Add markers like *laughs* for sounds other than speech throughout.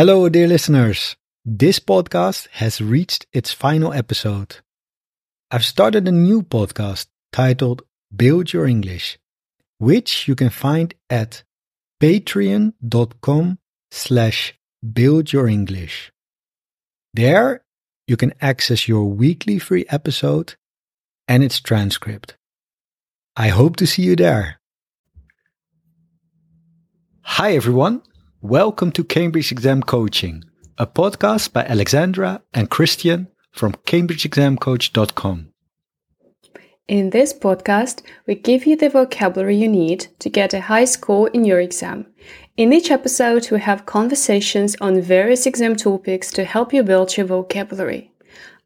Hello, dear listeners. This podcast has reached its final episode. I've started a new podcast titled Build Your English, which you can find at patreon.com slash build your English. There you can access your weekly free episode and its transcript. I hope to see you there. Hi everyone. Welcome to Cambridge Exam Coaching, a podcast by Alexandra and Christian from cambridgeexamcoach.com. In this podcast, we give you the vocabulary you need to get a high score in your exam. In each episode, we have conversations on various exam topics to help you build your vocabulary.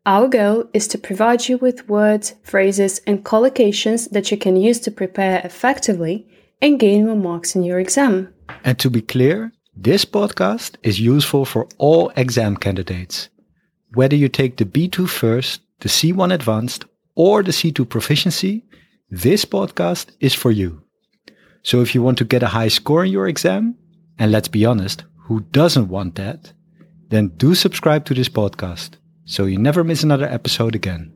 Our goal is to provide you with words, phrases, and collocations that you can use to prepare effectively and gain more marks in your exam. And to be clear, this podcast is useful for all exam candidates. Whether you take the B2 first, the C1 advanced, or the C2 proficiency, this podcast is for you. So if you want to get a high score in your exam, and let's be honest, who doesn't want that? Then do subscribe to this podcast so you never miss another episode again.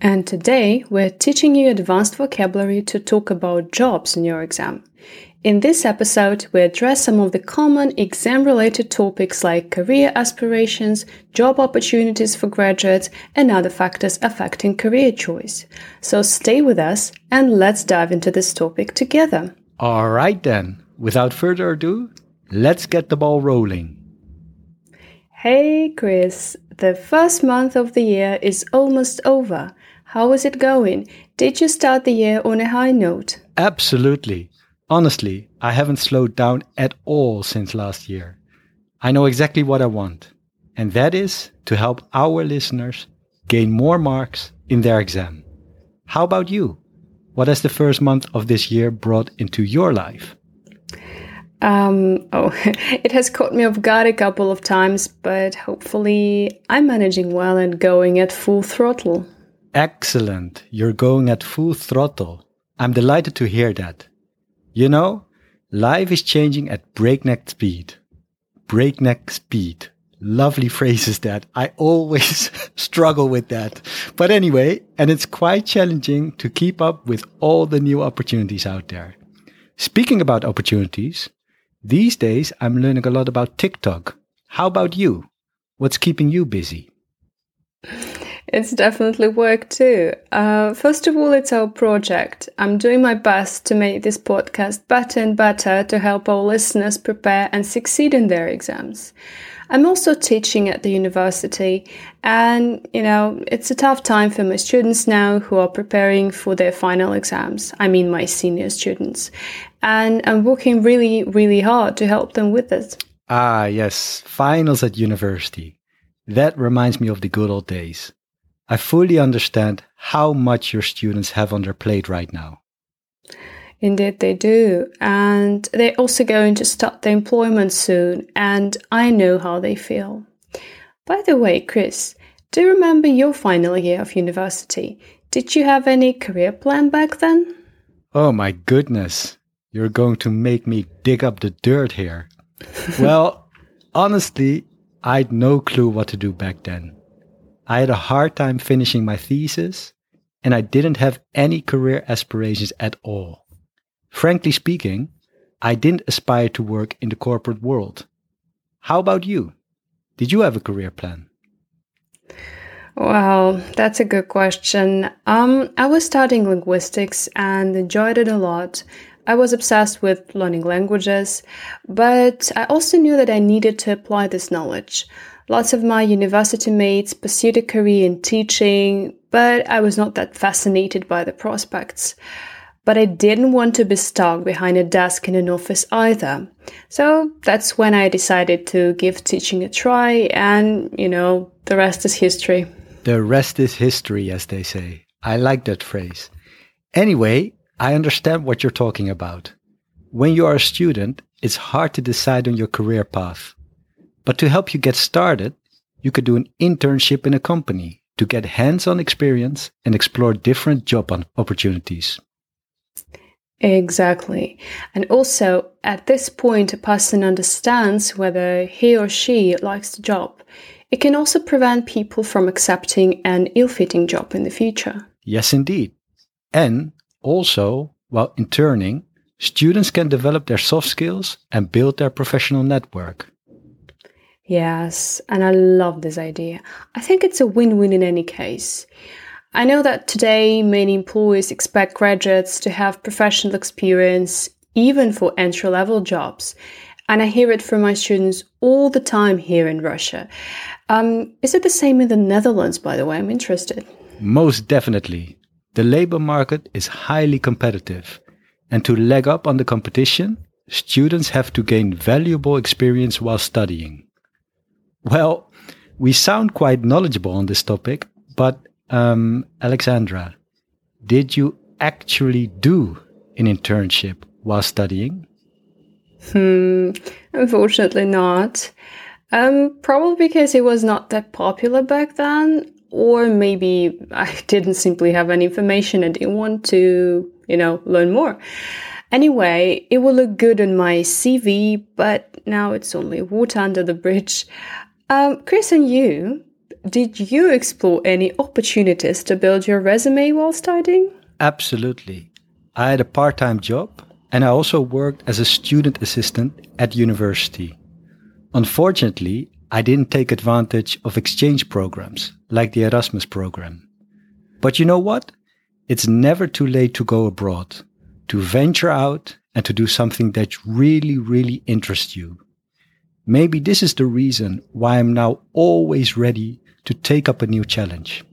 And today we're teaching you advanced vocabulary to talk about jobs in your exam. In this episode, we address some of the common exam related topics like career aspirations, job opportunities for graduates, and other factors affecting career choice. So stay with us and let's dive into this topic together. All right, then, without further ado, let's get the ball rolling. Hey, Chris, the first month of the year is almost over. How is it going? Did you start the year on a high note? Absolutely. Honestly, I haven't slowed down at all since last year. I know exactly what I want, and that is to help our listeners gain more marks in their exam. How about you? What has the first month of this year brought into your life? Um, oh, *laughs* it has caught me off guard a couple of times, but hopefully I'm managing well and going at full throttle. Excellent. You're going at full throttle. I'm delighted to hear that. You know, life is changing at breakneck speed. Breakneck speed. Lovely *laughs* phrases that I always *laughs* struggle with that. But anyway, and it's quite challenging to keep up with all the new opportunities out there. Speaking about opportunities, these days I'm learning a lot about TikTok. How about you? What's keeping you busy? It's definitely work too. Uh, first of all, it's our project. I'm doing my best to make this podcast better and better to help our listeners prepare and succeed in their exams. I'm also teaching at the university, and you know, it's a tough time for my students now who are preparing for their final exams. I mean, my senior students. And I'm working really, really hard to help them with it. Ah, yes, finals at university. That reminds me of the good old days. I fully understand how much your students have on their plate right now. Indeed, they do. And they're also going to start their employment soon, and I know how they feel. By the way, Chris, do you remember your final year of university? Did you have any career plan back then? Oh my goodness, you're going to make me dig up the dirt here. *laughs* well, honestly, I'd no clue what to do back then. I had a hard time finishing my thesis, and I didn't have any career aspirations at all. Frankly speaking, I didn't aspire to work in the corporate world. How about you? Did you have a career plan? Well, that's a good question. Um, I was studying linguistics and enjoyed it a lot. I was obsessed with learning languages, but I also knew that I needed to apply this knowledge. Lots of my university mates pursued a career in teaching, but I was not that fascinated by the prospects. But I didn't want to be stuck behind a desk in an office either. So that's when I decided to give teaching a try, and, you know, the rest is history. The rest is history, as they say. I like that phrase. Anyway, I understand what you're talking about. When you are a student, it's hard to decide on your career path. But to help you get started, you could do an internship in a company to get hands on experience and explore different job opportunities. Exactly. And also, at this point, a person understands whether he or she likes the job. It can also prevent people from accepting an ill fitting job in the future. Yes, indeed. And also, while interning, students can develop their soft skills and build their professional network. Yes, and I love this idea. I think it's a win win in any case. I know that today many employers expect graduates to have professional experience even for entry level jobs. And I hear it from my students all the time here in Russia. Um, is it the same in the Netherlands, by the way? I'm interested. Most definitely. The labor market is highly competitive. And to leg up on the competition, students have to gain valuable experience while studying. Well, we sound quite knowledgeable on this topic, but um, Alexandra, did you actually do an internship while studying? Hmm, unfortunately not. Um, probably because it was not that popular back then, or maybe *laughs* I didn't simply have any information and didn't want to, you know, learn more. Anyway, it will look good on my CV, but now it's only water under the bridge. Um, Chris and you, did you explore any opportunities to build your resume while studying? Absolutely. I had a part time job and I also worked as a student assistant at university. Unfortunately, I didn't take advantage of exchange programs like the Erasmus program. But you know what? It's never too late to go abroad, to venture out and to do something that really, really interests you. Maybe this is the reason why I'm now always ready to take up a new challenge.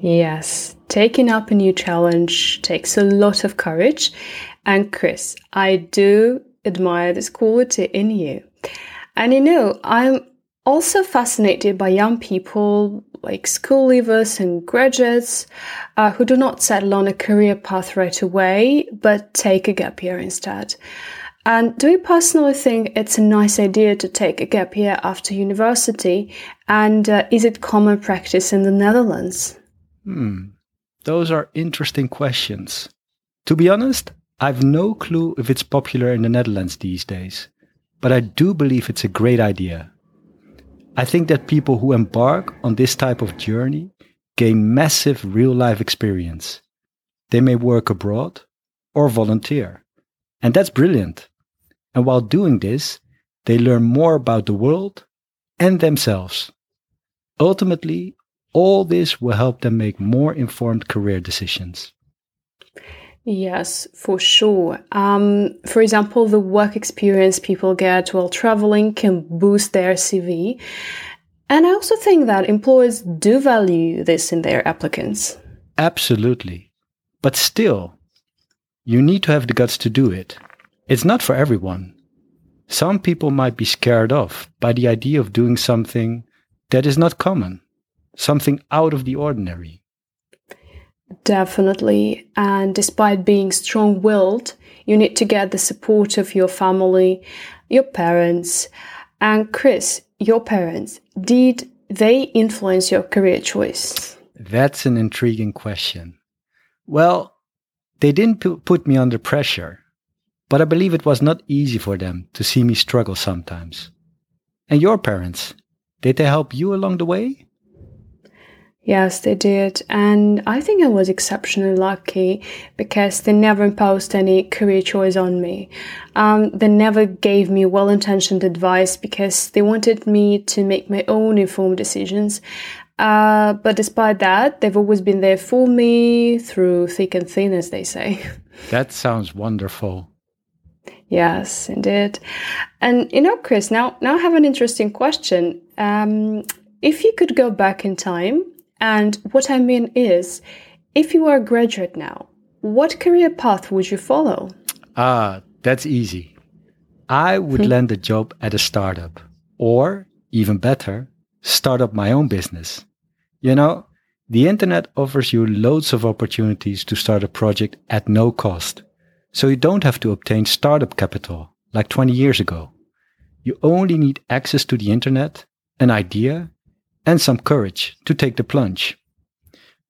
Yes, taking up a new challenge takes a lot of courage. And Chris, I do admire this quality in you. And you know, I'm also fascinated by young people like school leavers and graduates uh, who do not settle on a career path right away, but take a gap year instead. And do you personally think it's a nice idea to take a gap year after university? And uh, is it common practice in the Netherlands? Hmm, those are interesting questions. To be honest, I've no clue if it's popular in the Netherlands these days, but I do believe it's a great idea. I think that people who embark on this type of journey gain massive real life experience. They may work abroad or volunteer. And that's brilliant. And while doing this, they learn more about the world and themselves. Ultimately, all this will help them make more informed career decisions. Yes, for sure. Um, for example, the work experience people get while traveling can boost their CV. And I also think that employers do value this in their applicants. Absolutely. But still, you need to have the guts to do it. It's not for everyone. Some people might be scared off by the idea of doing something that is not common, something out of the ordinary. Definitely. And despite being strong willed, you need to get the support of your family, your parents. And Chris, your parents, did they influence your career choice? That's an intriguing question. Well, they didn't put me under pressure. But I believe it was not easy for them to see me struggle sometimes. And your parents, did they help you along the way? Yes, they did. And I think I was exceptionally lucky because they never imposed any career choice on me. Um, they never gave me well intentioned advice because they wanted me to make my own informed decisions. Uh, but despite that, they've always been there for me through thick and thin, as they say. *laughs* That sounds wonderful. Yes, indeed. And you know, Chris, now now I have an interesting question. Um, if you could go back in time, and what I mean is, if you are a graduate now, what career path would you follow? Ah, that's easy. I would hmm. land a job at a startup, or even better, start up my own business. You know, the internet offers you loads of opportunities to start a project at no cost. So you don't have to obtain startup capital like 20 years ago. You only need access to the internet, an idea, and some courage to take the plunge.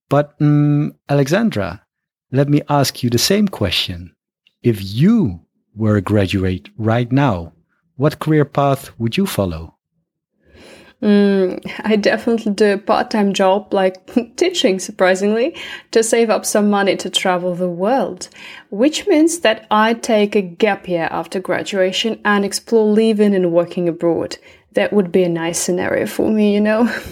But, um, Alexandra, let me ask you the same question. If you were a graduate right now, what career path would you follow? Mm, I definitely do a part time job like *laughs* teaching, surprisingly, to save up some money to travel the world, which means that I take a gap year after graduation and explore living and working abroad. That would be a nice scenario for me, you know? *laughs*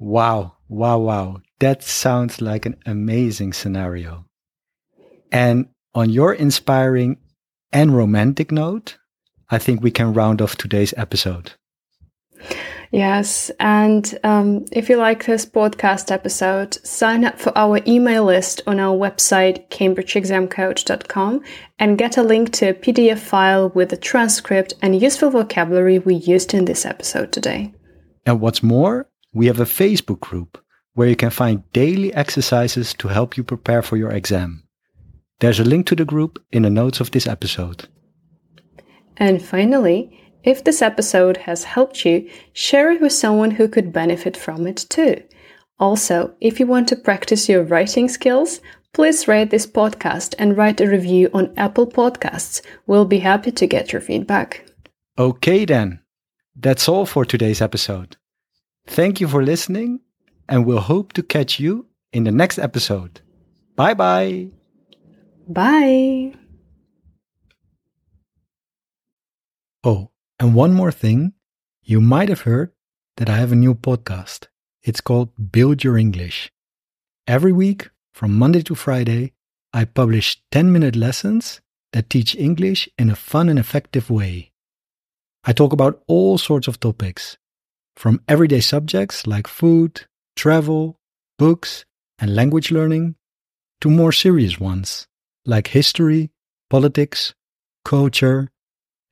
Wow, wow, wow. That sounds like an amazing scenario. And on your inspiring and romantic note, I think we can round off today's episode. Yes, and um, if you like this podcast episode, sign up for our email list on our website, cambridgeexamcoach.com, and get a link to a PDF file with the transcript and useful vocabulary we used in this episode today. And what's more, we have a Facebook group where you can find daily exercises to help you prepare for your exam. There's a link to the group in the notes of this episode. And finally, if this episode has helped you, share it with someone who could benefit from it too. Also, if you want to practice your writing skills, please rate this podcast and write a review on Apple Podcasts. We'll be happy to get your feedback. Okay, then. That's all for today's episode. Thank you for listening, and we'll hope to catch you in the next episode. Bye bye. Bye. Oh, and one more thing you might have heard that I have a new podcast. It's called Build Your English. Every week, from Monday to Friday, I publish 10 minute lessons that teach English in a fun and effective way. I talk about all sorts of topics, from everyday subjects like food, travel, books, and language learning, to more serious ones like history, politics, culture,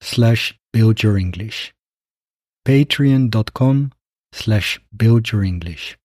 slash build your English. Patreon.com slash build your English.